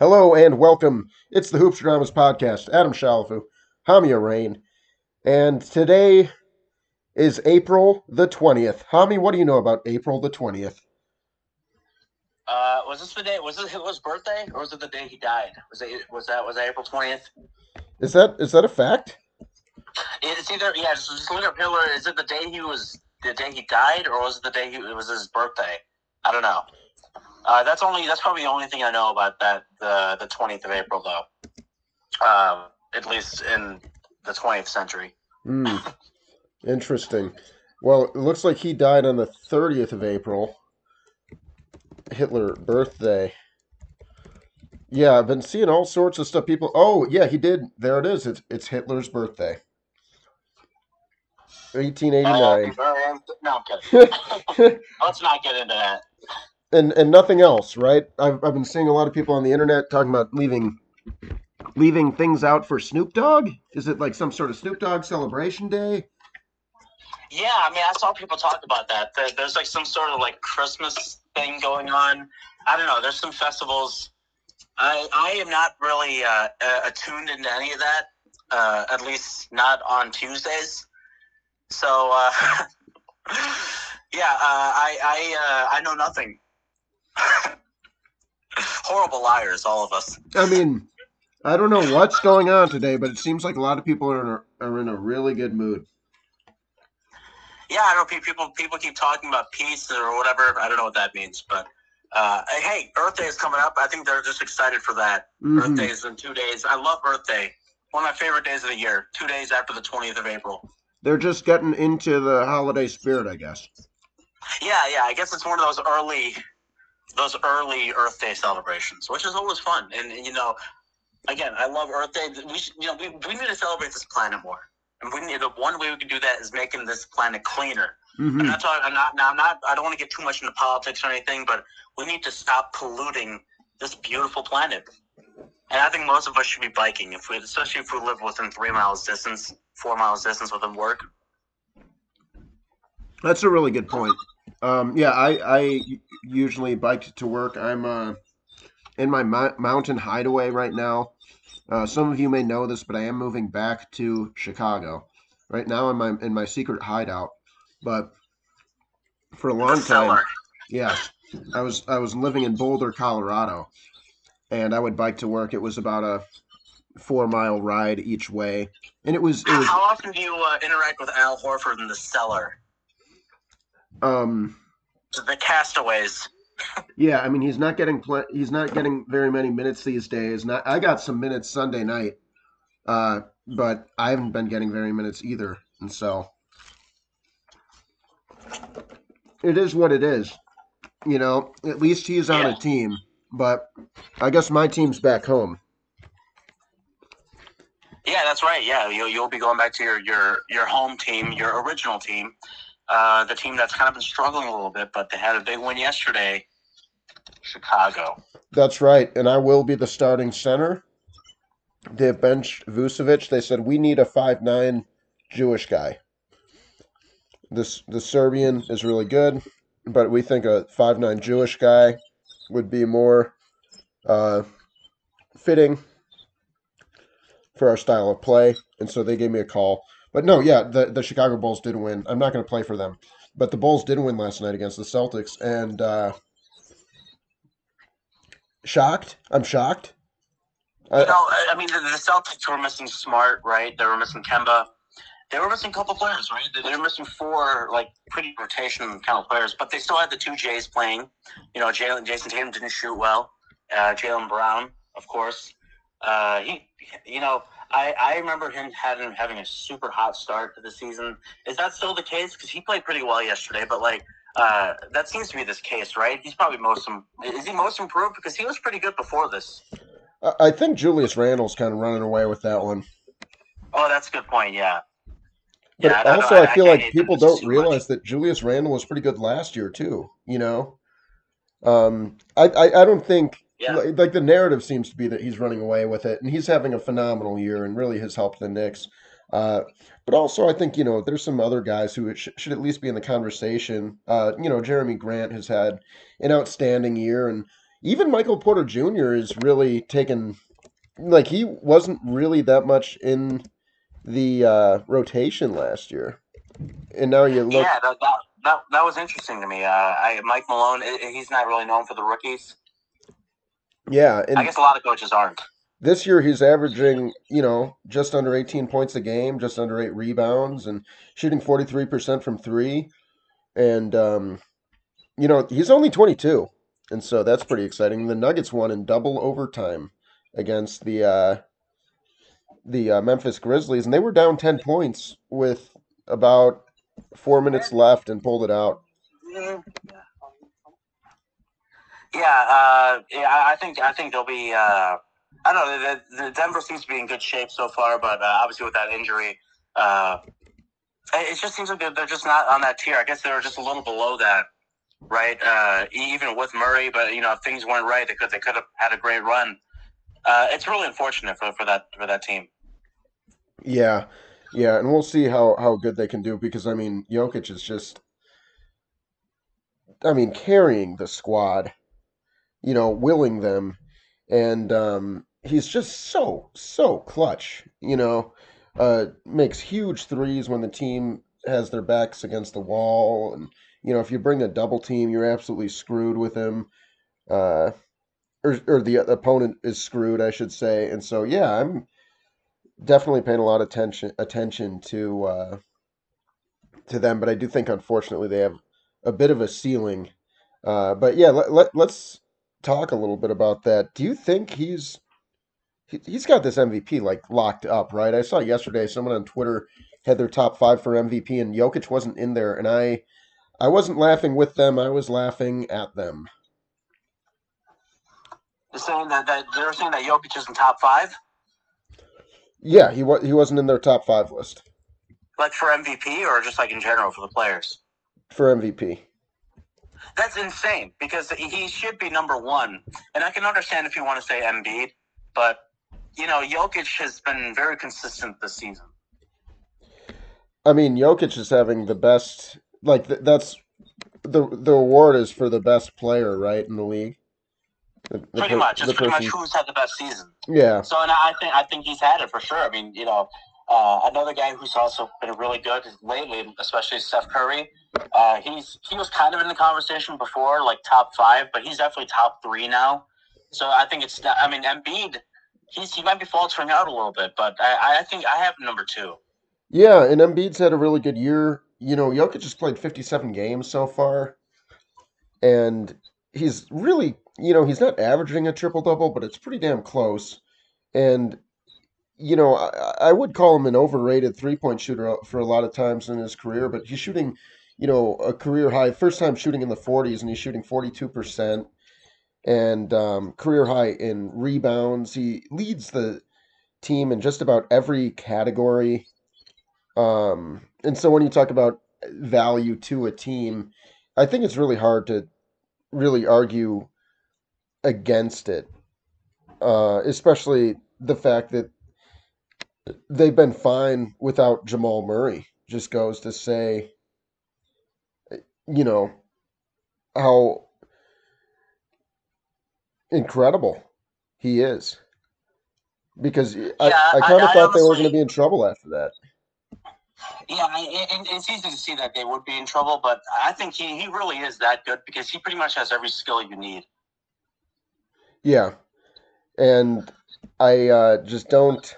Hello and welcome. It's the Hoopstradamus podcast. Adam Shalafu, Hamia Rain, and today is April the twentieth. Hami, what do you know about April the twentieth? Uh, was this the day? Was it his birthday, or was it the day he died? Was it? Was that? Was that April twentieth? Is that is that a fact? It's either yeah. Just, just look up Hitler. Is it the day he was the day he died, or was it the day he it was his birthday? I don't know. Uh, that's only that's probably the only thing I know about that the the twentieth of April though. Um, at least in the twentieth century. Hmm. Interesting. Well, it looks like he died on the thirtieth of April. Hitler birthday. Yeah, I've been seeing all sorts of stuff. People, oh yeah, he did. There it is. It's it's Hitler's birthday. 1889. Uh, no, I'm kidding. Let's not get into that. And and nothing else, right? I've I've been seeing a lot of people on the internet talking about leaving leaving things out for Snoop Dogg. Is it like some sort of Snoop Dogg celebration day? Yeah, I mean, I saw people talk about that. There- There's like some sort of like Christmas thing going on. I don't know. There's some festivals. I I am not really uh, attuned into any of that. Uh, at least not on Tuesdays. So uh, yeah, uh, I I uh, I know nothing. Horrible liars, all of us. I mean, I don't know what's going on today, but it seems like a lot of people are in a, are in a really good mood. Yeah, I don't know people people keep talking about peace or whatever. I don't know what that means, but uh, hey, Earth Day is coming up. I think they're just excited for that. Earth Mhm. Day is in two days. I love Earth Day. One of my favorite days of the year. Two days after the twentieth of April. They're just getting into the holiday spirit, I guess. Yeah, yeah. I guess it's one of those early, those early Earth Day celebrations, which is always fun. And, and, you know, again, I love Earth Day. We should, you know, we, we need to celebrate this planet more. And we need the one way we can do that is making this planet cleaner. I'm hmm not talking. I'm not. Now, I'm not. I don't want to get too much into politics or anything, but we need to stop polluting this beautiful planet. And I think most of us should be biking, if we, especially if we live within three miles distance, four miles distance within work. That's a really good point. Um, yeah, I, I usually bike to work. I'm uh, in my mo- mountain hideaway right now. Uh, some of you may know this, but I am moving back to Chicago. Right now, I'm in my, in my secret hideout. But for a long time, yeah, I was I was living in Boulder, Colorado, and I would bike to work. It was about a four mile ride each way, and it was it How, was how often do you uh, interact with Al Horford in the cellar? Um The castaways. Yeah, I mean he's not getting pl- he's not getting very many minutes these days. Not I got some minutes Sunday night, uh, but I haven't been getting very minutes either, and so it is what it is. You know, at least he's on Yeah. a team, but I guess my team's back home. Yeah, that's right. Yeah, you'll, you'll be going back to your your your home team, your original team, uh, the team that's kind of been struggling a little bit, but they had a big win yesterday. Chicago. That's right, and I will be the starting center. They've benched Vucevic. They said we need a five nine Jewish guy. This the Serbian is really good, but we think a five nine Jewish guy would be more uh, fitting for our style of play, and so they gave me a call. But no, yeah, the the Chicago Bulls did win. I'm not going to play for them, but the Bulls did win last night against the Celtics, and. Uh, shocked. I'm shocked. I, know, I mean, the, the Celtics were missing Smart, right? They were missing Kemba. They were missing a couple players, right? They they were missing four, like, pretty rotation kind of players, but they still had the two Jays playing. You know, Jalen, Jayson Tatum didn't shoot well. Uh, Jaylen Brown, of course. Uh, he, you know, I, I remember him having having a super hot start to the season. Is that still the case? Because he played pretty well yesterday, but like uh, that seems to be this case, right? He's probably most is he most improved because he was pretty good before this. I I think Julius Randle's kind of running away with that one. Oh, that's a good point. Yeah. But Yeah, also. I, feel I like people don't realize that Julius Randle was pretty good last year too. You know, um, I, I I don't think Yeah. like, like the narrative seems to be that he's running away with it, and he's having a phenomenal year and really has helped the Knicks. Uh, but also, I think you know there's some other guys who sh- should at least be in the conversation. Uh, you know, Jerami Grant has had an outstanding year, and even Michael Porter Jr. is really taken like he wasn't really that much in the uh, rotation last year, and now you look. Yeah, that, that, that, that was interesting to me. Uh, I, Mike Malone, he's not really known for the rookies. Yeah, and I guess a lot of coaches aren't. this year he's averaging, you know, just under 18 points a game, just under eight rebounds, and shooting 43% from three. And, um, you know, he's only 22. And so that's pretty exciting. The Nuggets won in double overtime against the uh, the uh, Memphis Grizzlies, and they were down 10 points with about four minutes left and pulled it out. Yeah, uh, yeah. I think I think they'll be. Uh, I don't know. The, the Denver seems to be in good shape so far, but uh, obviously with that injury, uh, it just seems like they're, just not on that tier. I guess they were just a little below that, right? Uh, even with Murray, but you know, if things weren't right, they could they could have had a great run. Uh, it's really unfortunate for, for that for that team. Yeah, yeah, and we'll see how how good they can do because I mean Jokic is just, I mean carrying the squad, you know, willing them, and um, he's just so so clutch. You know, uh, makes huge threes when the team has their backs against the wall, and you know if you bring a double team, you're absolutely screwed with him. Uh, or, or the opponent is screwed, I should say. And so, yeah, I'm definitely paying a lot of attention attention to uh, to them, but I do think unfortunately they have a bit of a ceiling. Uh, but yeah, let, let let's talk a little bit about that. Do you think he's he, he's got this MVP like locked up, right? I saw yesterday someone on Twitter had their top five for MVP, and Jokic wasn't in there, and I I wasn't laughing with them. I was laughing at them. They're saying that, that they're saying that Jokic is in top five, Yeah, he was he wasn't in their top five list like for MVP or just like in general for the players. for MVP. That's insane because he should be number one. And I can understand if you want to say Embiid, but you know, Jokic has been very consistent this season. I mean, Jokic is having the best. Like th- that's the the award is for the best player, right, in the league. The, the Pretty per- much, it's pretty much who's had the best season. Yeah, So, and I think I think he's had it for sure. I mean, you know, uh, another guy who's also been really good lately, especially Steph Curry. Uh, he's he was kind of in the conversation before, like top five, but he's definitely top three now. So I think it's. I mean, Embiid, he's he might be faltering out a little bit, but I, I think I have number two. yeah, and Embiid's had a really good year. You know, Jokic just played fifty-seven games so far, and he's really, you know, he's not averaging a triple double, but it's pretty damn close. And you know, I, I would call him an overrated three-point shooter for a lot of times in his career, but he's shooting, you know, a career high, first time shooting in the 40s, and he's shooting 42%, and um, career high in rebounds. He leads the team in just about every category. Um, and so when you talk about value to a team, I think it's really hard to really argue against it, uh, especially the fact that they've been fine without Jamal Murray. Just goes to say, you know, how incredible he is. Because I, Yeah, I I- kind of thought they were going to be in trouble after that. Yeah, and it's easy to see that they would be in trouble, but I think he, he really is that good because he pretty much has every skill you need. Yeah. And I uh, just don't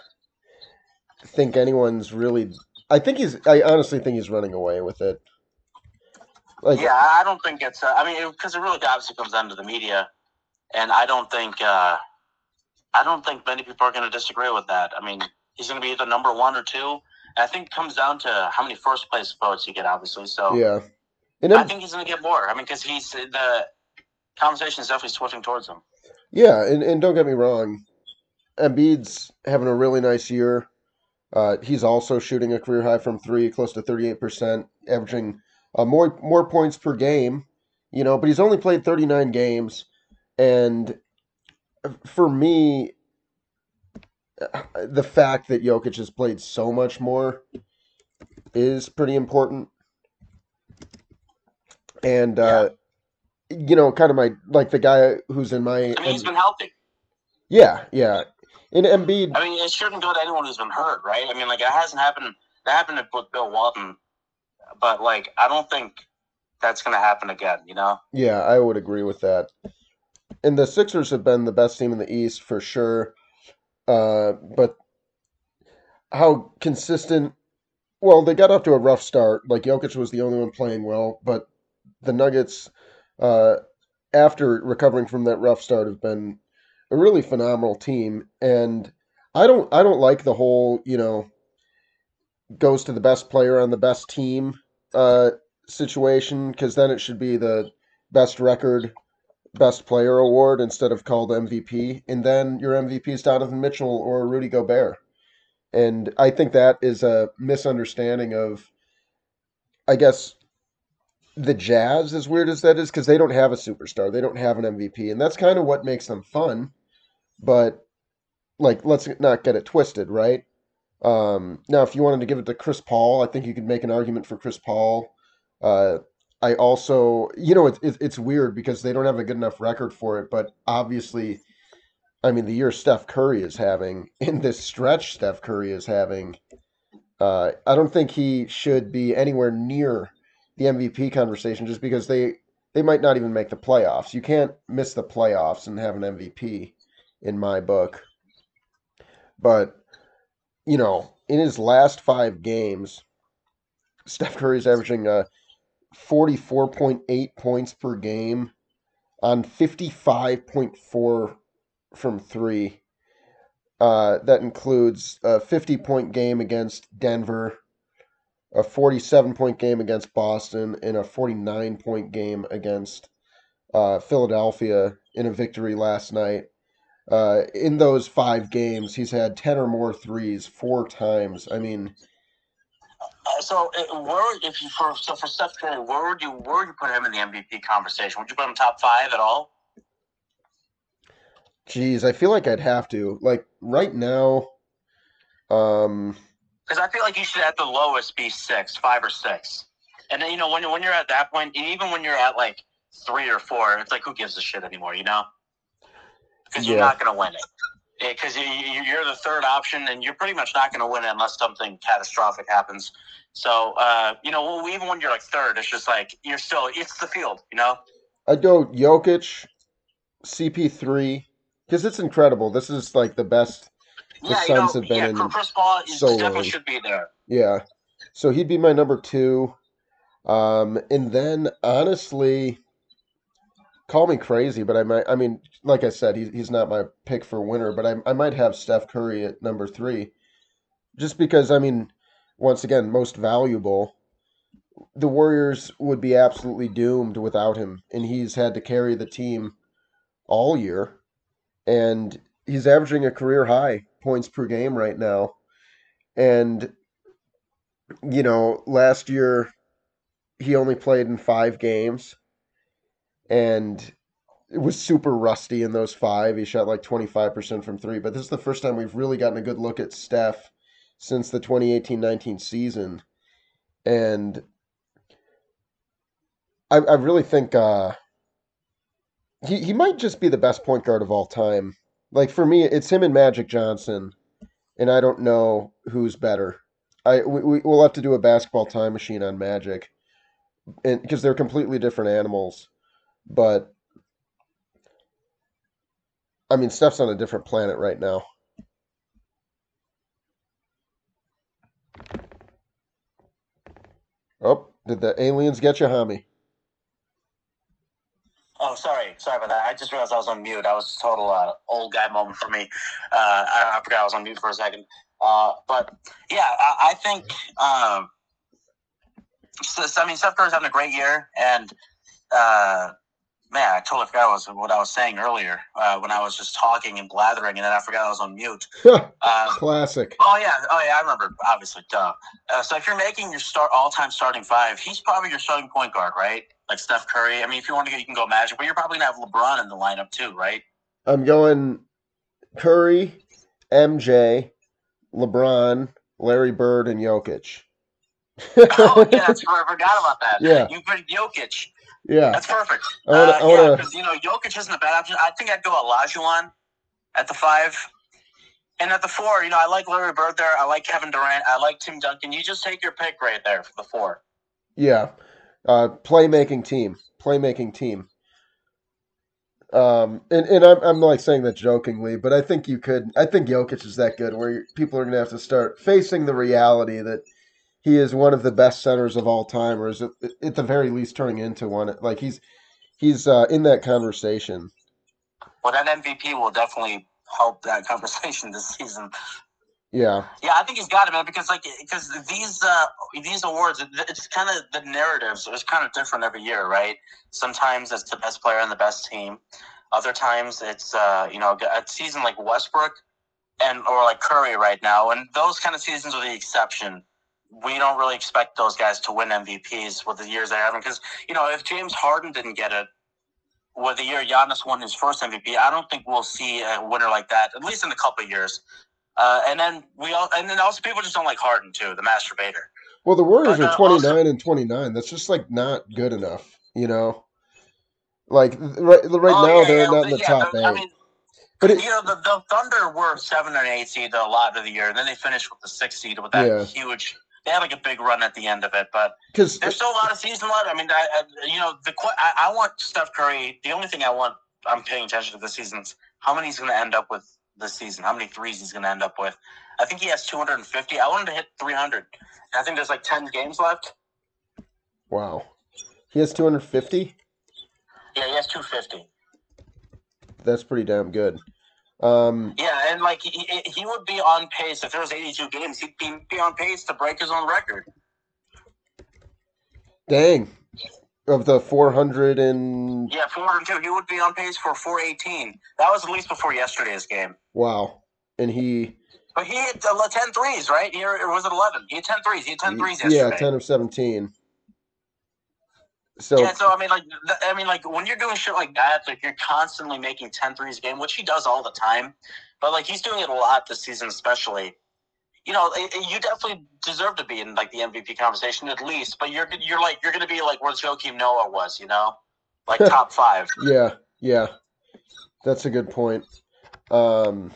think anyone's really. I think he's. I honestly think he's running away with it. Like, yeah, I don't think it's. Uh, I mean, because it, really obviously comes down to the media, and I don't think. Uh, I don't think many people are going to disagree with that. I mean, he's going to be either number one or two. And I think it comes down to how many first place votes you get, obviously. So yeah. And I think he's going to get more. I mean, because he's the conversation is definitely switching towards him. yeah, and, and don't get me wrong, Embiid's having a really nice year. Uh, he's also shooting a career high from three, close to thirty-eight percent, averaging uh, more more points per game. You know, but he's only played thirty-nine games, and for me, uh, the fact that Jokic has played so much more is pretty important. And uh, you know, kind of my like the guy who's in my. I mean, he's been healthy. Yeah, yeah. In Embiid, I mean, it shouldn't go to anyone who's been hurt, right? I mean, like it hasn't happened. That happened with Bill Walton, but like I don't think that's going to happen again. You know? yeah, I would agree with that. And the Sixers have been the best team in the East for sure. Uh, but how consistent? Well, they got off to a rough start. Like Jokic was the only one playing well, but the Nuggets, uh, after recovering from that rough start, have been a really phenomenal team. And I don't, I don't like the whole, you know, goes to the best player on the best team uh, situation because then it should be the best record, best player award instead of called MVP. And then your MVP is Donovan Mitchell or Rudy Gobert. And I think that is a misunderstanding of, I guess, the Jazz, as weird as that is, because they don't have a superstar. They don't have an MVP. And that's kind of what makes them fun. But, like, let's not get it twisted, right? Um, now, if you wanted to give it to Chris Paul, I think you could make an argument for Chris Paul. Uh, I also, you know, it's it's weird because they don't have a good enough record for it, but obviously, I mean, the year Steph Curry is having, in this stretch Steph Curry is having, uh, I don't think he should be anywhere near the MVP conversation just because they they might not even make the playoffs. You can't miss the playoffs and have an MVP in my book. But you know, in his last five games, Steph Curry's averaging uh, 44.8 points per game on 55.4 from three. Uh, that includes a 50 point game against Denver, a 47 point game against Boston, and a 49 point game against uh, Philadelphia in a victory last night. Uh, in those five games, he's had 10 or more threes four times. I mean, Uh, so, uh, where if you for so for Steph Curry, where would you where would you put him in the MVP conversation? Would you put him top five at all? geez, I feel like I'd have to. Like, right now, um, Because I feel like you should at the lowest be six, five or six. And then you know when when you're at that point, and even when you're at like three or four, it's like who gives a shit anymore, you know? Because you're not going to win it. Because you, you- you're the third option, and you're pretty much not going to win it unless something catastrophic happens. So, uh, you know, well, even when you're like third, it's just like you're still it's the field, you know. I'd go Jokic, CP3, because it's incredible. This is like the best. The yeah, you know, Suns have been yeah. in Chris Paul is- so definitely should be there. Yeah. So he'd be my number two. Um, and then honestly, call me crazy, but I might, I mean, like I said, he's, he's not my pick for winner, but I, I might have Steph Curry at number three. Just because, I mean, once again, most valuable. The Warriors would be absolutely doomed without him, and he's had to carry the team all year. And he's averaging a career high points per game right now. And you know, last year he only played in five games and it was super rusty in those five. He shot like 25% from three, but this is the first time we've really gotten a good look at Steph since the 2018 19 season. And I, I really think uh, he, he might just be the best point guard of all time. Like for me, it's him and Magic Johnson, and I don't know who's better. I we, we- we'll have to do a basketball time machine on Magic, and because they're completely different animals. But I mean, Steph's on a different planet right now. Oh, did the aliens get you, homie? Oh, sorry, sorry about that. I just realized I was on mute. That was a total uh, old guy moment for me. Uh, I, I forgot I was on mute for a second. Uh, but yeah, I, I think. Um, so- I mean, Steph Curry's having a great year, and uh, I totally forgot what, was, what I was saying earlier uh, when I was just talking and blathering, and then I forgot I was on mute. Uh, Classic. Oh yeah, oh yeah, I remember. Obviously, duh. Uh, so if you're making your start all-time starting five, he's probably your starting point guard, right? Like Steph Curry. I mean, if you want to you can go Magic, but you're probably gonna have LeBron in the lineup too, right? I'm going Curry, MJ, LeBron, Larry Bird, and Jokic. oh yeah, that's I forgot about that. Yeah. you put Jokic. Yeah, That's perfect. I uh, I yeah, because you know Jokic isn't a bad option. I think I'd go Olajuwon at the five, and at the four, you know, I like Larry Bird there. I like Kevin Durant. I like Tim Duncan. You just take your pick right there for the four. yeah. Uh, playmaking team, playmaking team. Um, and, and I'm, I'm like saying that jokingly, but I think you could. I think Jokic is that good, where people are going to have to start facing the reality that he is one of the best centers of all time, or is it, at the very least turning into one. Like he's he's uh, in that conversation. Well, that MVP will definitely help that conversation this season. Yeah, Yeah, I think he's got it, man. Because like, because these uh these awards, it's kind of the narratives. It's kind of different every year, right? Sometimes it's the best player on the best team. Other times it's uh you know a season like Westbrook and or like Curry right now, and those kind of seasons are the exception. We don't really expect those guys to win MVPs with the years they're having because you know if James Harden didn't get it. With the year Giannis won his first MVP, I don't think we'll see a winner like that, at least in a couple of years. Uh, and then we all, and then also people just don't like Harden too, the masturbator. Well, the Warriors But, are uh, 29 also- and 29. That's just like not good enough, you know? Like right, right Oh, now yeah, they're yeah, not in the yeah, top eight. I mean, but it, you know, the, the Thunder were seven and eight seed a lot of the year, and then they finished with the sixth seed with that huge. They had like a big run at the end of it, but because there's still a lot of season left. I mean, I, I, you know, the I, I want Steph Curry. The only thing I want, I'm paying attention to this season is how many he's going to end up with this season. How many threes he's going to end up with. I think he has 250. I want him to hit 300. I think there's like 10 games left. wow, he has 250. Yeah, he has 250. That's pretty damn good. Um, Yeah, and like he, he- would be on pace if there was 82 games. He'd be, be on pace to break his own record. dang, of the 400 and Yeah, 402. He would be on pace for 418. That was at least before yesterday's game. wow, and he But he had uh, 10 threes, right? Here, or was it 11? He had 10 threes. He had 10 threes yesterday. yeah, 10 of 17. So Yeah, so I mean, like, I mean, like, when you're doing shit like that, like, you're constantly making 10 threes a game, which he does all the time. But like, he's doing it a lot this season, especially. You know, it- it- you definitely deserve to be in like the MVP conversation at least. But you're you're like you're gonna be like where Joakim Noah was, you know, like top five. yeah, yeah, that's a good point. Um,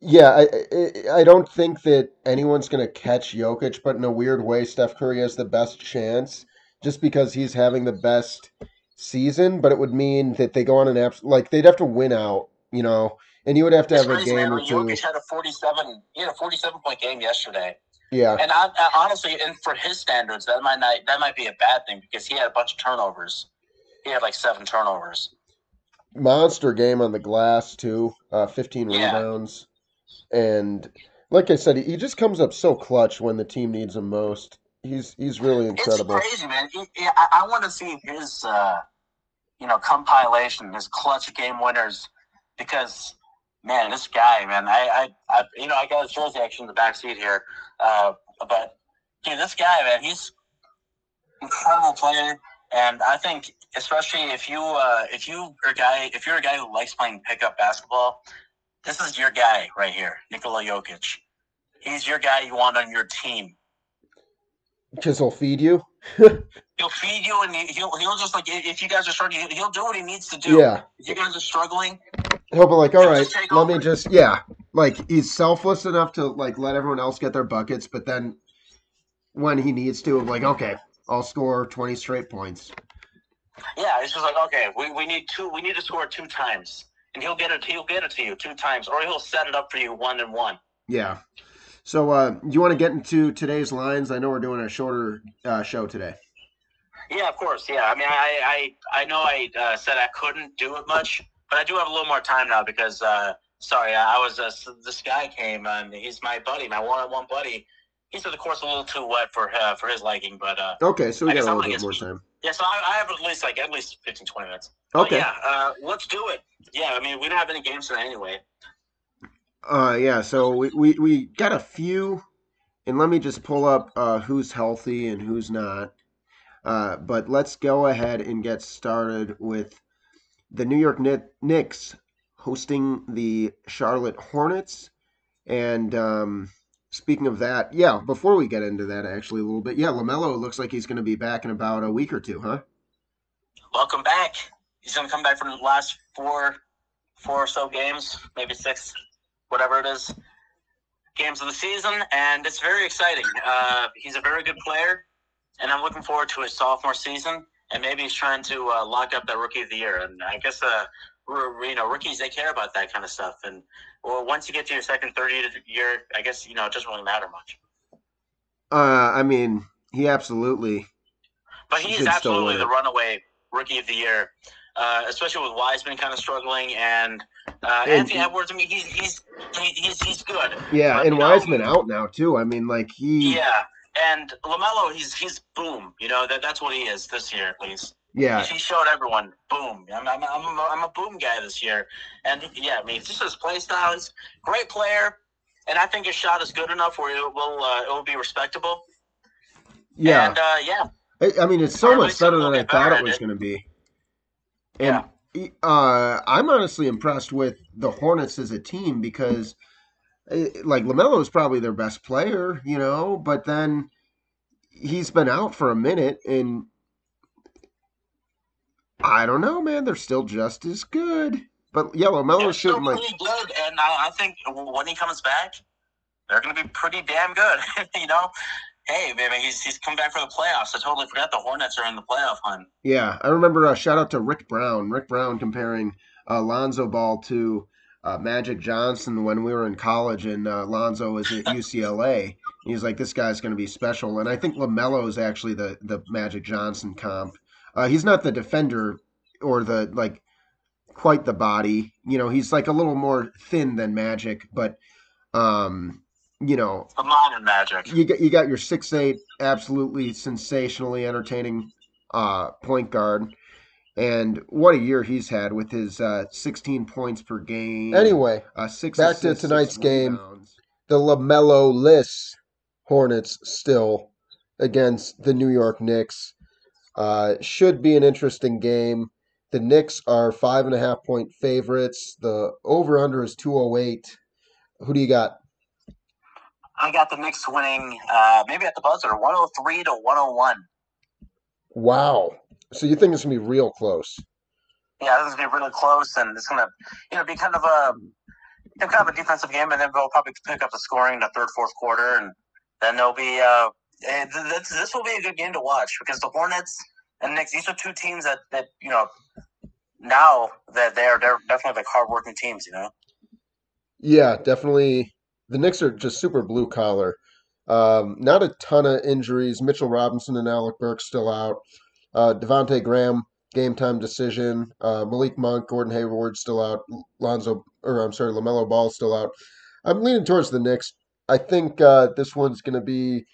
yeah, I, I I don't think that anyone's gonna catch Jokic, but in a weird way, Steph Curry has the best chance just because he's having the best season. But it would mean that they go on an abs like they'd have to win out, you know, and you would have to It's have a game man. or two. Jokic had a 47. He had a 47 point game yesterday. Yeah, And I, I, honestly, and for his standards, that might not that might be a bad thing because he had a bunch of turnovers. He had like seven turnovers. monster game on the glass too. Uh, 15 Yeah. rebounds, and like I said, he just comes up so clutch when the team needs him most. He's he's really incredible. It's crazy, man. He- I, I want to see his, uh, you know, compilation, his clutch game winners, because man, this guy, man, I, I, I you know, I got his jersey actually in the back seat here, uh, but dude, this guy, man, he's incredible player, and I think especially if you, uh, if you are a guy, if you're a guy who likes playing pickup basketball, this is your guy right here, Nikola Jokic. He's your guy you want on your team. Because he'll feed you. He'll feed you, and he- he'll he'll just like if you guys are struggling, he'll do what he needs to do. Yeah, If you guys are struggling, he'll be like, "All right, He'll right, just take let me just yeah. Like he's selfless enough to like let everyone else get their buckets, but then when he needs to, I'm like, okay, I'll score 20 straight points. yeah, it's just like okay, we, we need two, we need to score two times, and he'll get it. He'll get it to you two times, or he'll set it up for you one and one. Yeah. So, uh, do you want to get into today's lines? I know we're doing a shorter uh, show today. Yeah, of course. Yeah, I mean, I I, I know I uh, said I couldn't do it much, but I do have a little more time now because uh, sorry, I was uh, this guy came and he's my buddy, my one-on-one buddy. He said the course a little too wet for uh, for his liking, but uh, Okay, so we I got a little gonna bit more time. Yeah, so I, I have at least like at least 15, 20 minutes. But Okay. yeah, uh, let's do it. Yeah, I mean we don't have any games today anyway. Uh, yeah. So we, we we got a few, and let me just pull up uh, who's healthy and who's not. Uh, but let's go ahead and get started with the New York Knicks hosting the Charlotte Hornets, and um, Speaking of that, yeah, before we get into that actually a little bit, yeah, LaMelo looks like he's going to be back in about a week or two, huh? Welcome back. He's going to come back from the last four, four or so games, maybe six, whatever it is, games of the season, and it's very exciting. Uh, he's a very good player, and I'm looking forward to his sophomore season. And maybe he's trying to uh, lock up that rookie of the year. And I guess uh, you know rookies they care about that kind of stuff. And well, once you get to your second, third year, I guess you know it doesn't really matter much. Uh, I mean, he absolutely. But he is absolutely the runaway rookie of the year, uh, especially with Wiseman kind of struggling and uh, Anthony Edwards. I mean, he's he's he's he's good. Yeah, but, and Wiseman know, out now too. I mean, like he. Yeah, and Lamelo, he's he's boom. You know that that's what he is this year at least. Yeah, he showed everyone boom. I'm I'm I'm a, I'm a boom guy this year, and yeah, I mean, it's just his play style. He's great player, and I think his shot is good enough where it will uh, it will be respectable. Yeah, and uh, yeah. I, I mean, it's so much better than I thought it was going to be. And yeah. Uh, I'm honestly impressed with the Hornets as a team because Eh, like Lamelo is probably their best player, you know, but then he's been out for a minute and I don't know, man. They're still just as good. But yeah, Lamelo's shooting like pretty good, and I, I think when he comes back, they're going to be pretty damn good. you know, hey, baby, he's he's come back for the playoffs. I totally forgot the Hornets are in the playoff hunt. Yeah, I remember. Uh, shout out to Rick Brown. Rick Brown comparing uh, Lonzo Ball to uh, Magic Johnson when we were in college and uh, Lonzo was at UCLA. He's like, this guy's going to be special. And I think LaMelo is actually the, the Magic Johnson comp. Uh, he's not the defender or the, like, quite the body. You know, he's like a little more thin than Magic, but, um, you know, a modern Magic. You got, you got your six eight, absolutely sensationally entertaining uh, point guard and what a year he's had with his uh, 16 points per game. Anyway, uh, six back assists, to tonight's game. The LaMelo list Hornets still against the New York Knicks. Uh, should be an interesting game. The Knicks are five and a half point favorites. The over under is 208. Who do you got? I got the Knicks winning, uh, maybe at the buzzer, 103 to 101. Wow. So you think it's gonna be real close? Yeah, this is gonna be really close, and it's gonna, you know, be kind of a, you know, kind of a defensive game, and then they'll probably pick up the scoring in the third, fourth quarter, and then there'll be, uh, this, this will be a good game to watch because the Hornets and Knicks, these are two teams that that you know, now that they're they're definitely like hardworking teams, you know. Yeah, definitely. The Knicks are just super blue collar. Um, not a ton of injuries. Mitchell Robinson and Alec Burks still out. Uh, Devonte Graham, game time decision. Uh, Malik Monk, Gordon Hayward still out. Lonzo, or I'm sorry, Lamelo Ball still out. I'm leaning towards the Knicks. I think uh, this one's going to be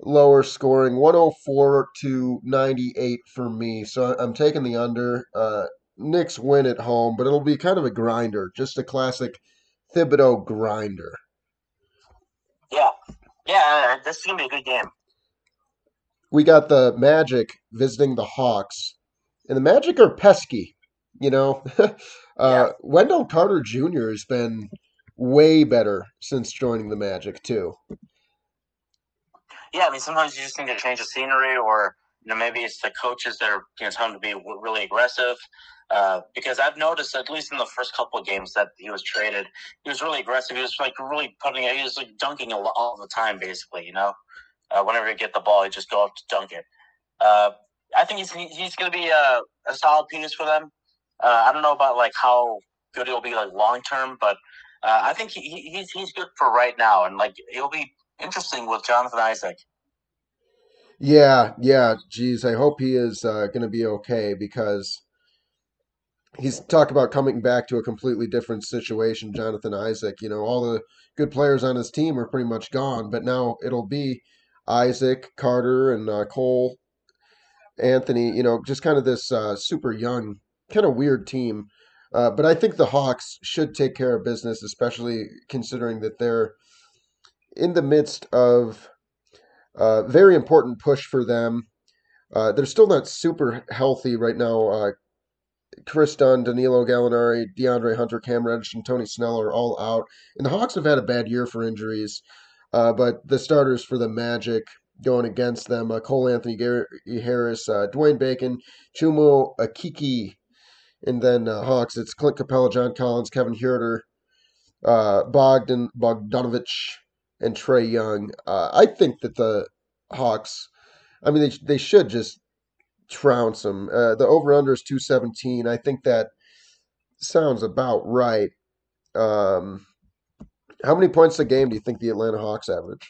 lower scoring, 104 to 98 for me. So I'm taking the under. Uh, Knicks win at home, but it'll be kind of a grinder, just a classic Thibodeau grinder. Yeah, this is gonna be a good game we got the Magic visiting the Hawks, and the Magic are pesky. You know, uh, yeah. Wendell Carter Jr. has been way better since joining the Magic too. Yeah, I mean, sometimes you just need to change the scenery, or you know, maybe it's the coaches that are you know telling to be really aggressive. Uh, because I've noticed, at least in the first couple of games that he was traded, he was really aggressive. He was like really putting, he was like dunking all the time, basically. You know, uh, whenever you get the ball, you just go up to dunk it. Uh, I think he's he's going to be a, a, solid piece for them. Uh, I don't know about like how good he'll be like long term, but uh, I think he, he's he's good for right now, and like he'll be interesting with Jonathan Isaac. Yeah, yeah. Geez, I hope he is going to be okay because he's talked about coming back to a completely different situation. Jonathan Isaac, you know, all the good players on his team are pretty much gone, but now it'll be Isaac Carter and uh, Cole Anthony. You know, just kind of this uh, super young, kind of weird team. Uh, but I think the Hawks should take care of business, especially considering that they're in the midst of a uh, very important push for them. Uh, they're still not super healthy right now. Kris Dunn, Danilo Gallinari, DeAndre Hunter, Cam Reddish, and Tony Snell are all out. And the Hawks have had a bad year for injuries. Uh, but the starters for the Magic going against them: uh, Cole Anthony, Gary Harris, uh, Dwayne Bacon, Chuma Okeke, and then uh, Hawks. It's Clint Capela, John Collins, Kevin Huerter, uh, Bogdan Bogdanovich, and Trae Young. Uh, I think that the Hawks. I mean, they they should just trounce them. Uh, the over under is two seventeen. I think that sounds about right. Um, how many points a game do you think the Atlanta Hawks average?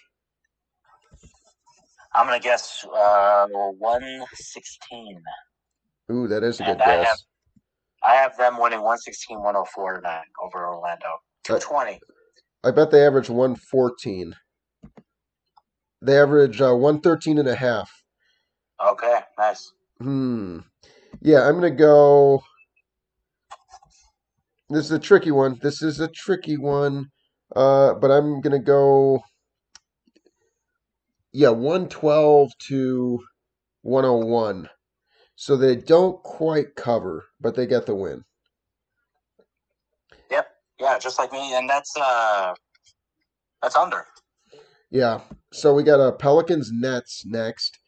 I'm gonna guess uh, one sixteen. Ooh, that is a good And I guess. have I have them winning 116-104 tonight over Orlando. Two twenty. I bet they average 114. They average uh, 113 and a half. Okay, nice. Hmm. Yeah, I'm going to go. This is a tricky one. This is a tricky one. Uh, but I'm going to go. Yeah, 112 to 101. So they don't quite cover, but they get the win. Yep. Yeah, just like me, and that's uh, that's under. Yeah. So we got a Pelicans Nets next,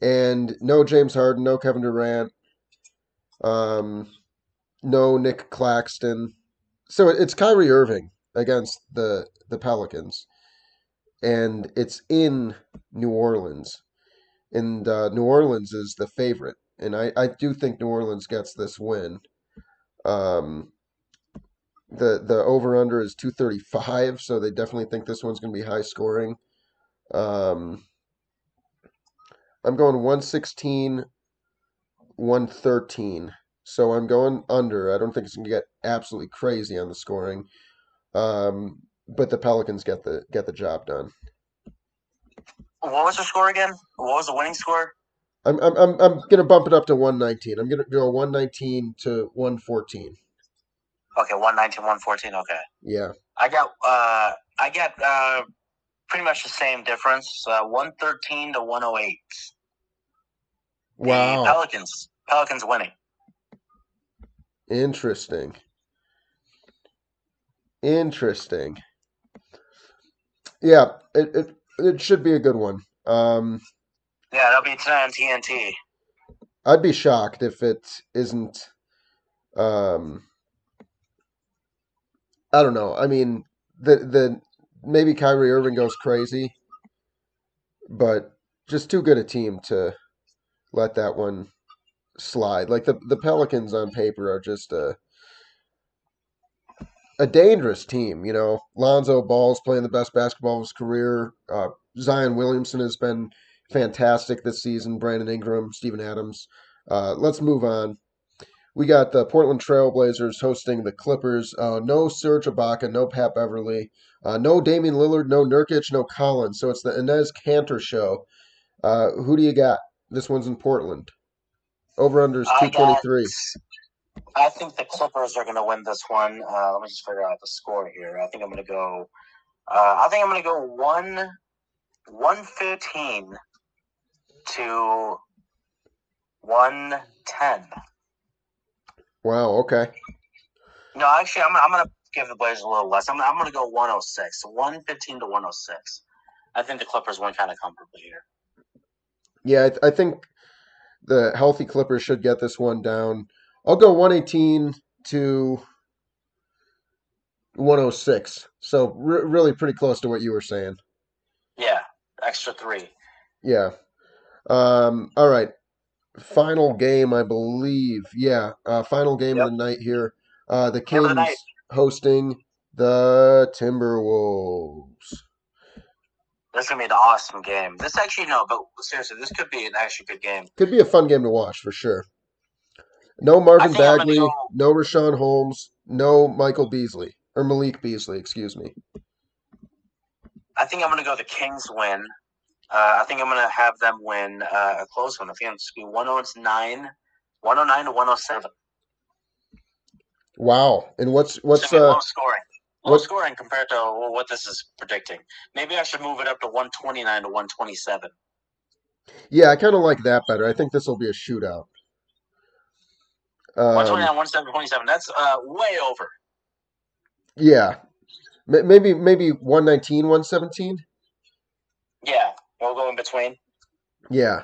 and no James Harden, no Kevin Durant, um, no Nic Claxton. So it's Kyrie Irving against the the Pelicans, and it's in New Orleans, and uh, New Orleans is the favorite, and I I do think New Orleans gets this win. Um, the the over under is 235 so they definitely think this one's going to be high scoring. Um i'm going 116 113 so i'm going under i don't think it's going to get absolutely crazy on the scoring um but the pelicans get the get the job done What was the score again? What was the winning score? i'm i'm i'm, I'm going to bump it up to 119 i'm going to go 119 to 114 Okay, 119, 114. Okay. yeah I got uh I got uh pretty much the same difference. Uh 113 to 108. Wow Pelicans. Pelicans winning. Interesting. Interesting. Yeah, it, it it should be a good one. Um, Yeah, that'll be tonight on TNT. I'd be shocked if it isn't. Um, I don't know. I mean, the the maybe Kyrie Irving goes crazy, but just too good a team to let that one slide. Like the the Pelicans on paper are just a a dangerous team. You know, Lonzo Ball's playing the best basketball of his career. Uh, Zion Williamson has been fantastic this season. Brandon Ingram, Steven Adams. Uh, let's move on. We got the Portland Trailblazers hosting the Clippers. Uh, no Serge Ibaka, no Pat Beverley, uh, no Damian Lillard, no Nurkic, no Collins. So it's the Enes Kanter show. Uh, who do you got? This one's in Portland. Over under is two twenty three. I think the Clippers are going to win this one. Uh, let me just figure out the score here. I think I'm going to go. Uh, I think I'm going to go one, one fifteen to one ten. Wow. Okay. No, actually, I'm, I'm going to give the Blazers a little less. I'm, I'm going to go 106. So 115 to 106. I think the Clippers win kind of comfortably here. Yeah, I, th- I think the healthy Clippers should get this one down. I'll go 118 to 106. So re- really pretty close to what you were saying. Yeah, extra three. Yeah. Um, all right. Final game, I believe. Yeah, uh, final game Yep. of the night here. Uh, the of the Kings hosting the Timberwolves. This is to be an awesome game. This actually, no, but seriously, this could be an actually good game. Could be a fun game to watch for sure. No Marvin gonna Bagley, go- no Richaun Holmes, no Michael Beasley or Malik Beasley, excuse me. I think I'm going to go the Kings win. Uh, I think I'm going to have them win uh, a close one. I think it's to be 109, 109 to 107. Wow. And what's what's gonna uh scoring. Low what- scoring compared to what this is predicting. Maybe I should move it up to 129 to 127. yeah, I kind of like that better. I think this will be a shootout. Um, 129, 127, That's uh, way over. Yeah. Maybe maybe 119, 117. Yeah, We'll go in between. Yeah,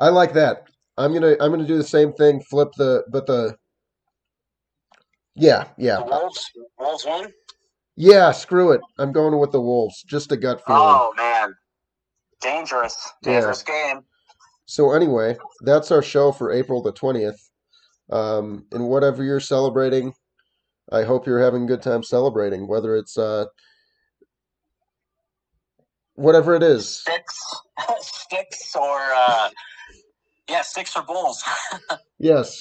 I like that. I'm gonna I'm gonna do the same thing. Flip the but the yeah yeah The Wolves. Wolves win. Yeah. Screw it. I'm going with the Wolves. Just a gut feeling. Oh man, dangerous, Yeah. dangerous game. So anyway, that's our show for April the twentieth. Um, and whatever you're celebrating, I hope you're having a good time celebrating. Whether it's uh, whatever it is. Sticks, sticks, or uh, yeah, sticks or bowls. Yes.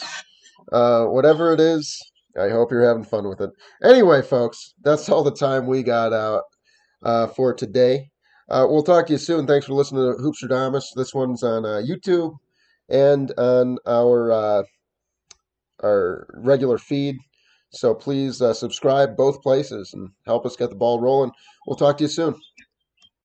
Uh, whatever it is, I hope you're having fun with it. Anyway, folks, that's all the time we got out uh, for today. Uh, we'll talk to you soon. Thanks for listening to Hoopstradamus. This one's on uh, YouTube and on our uh, our regular feed. So please uh, subscribe both places and help us get the ball rolling. We'll talk to you soon.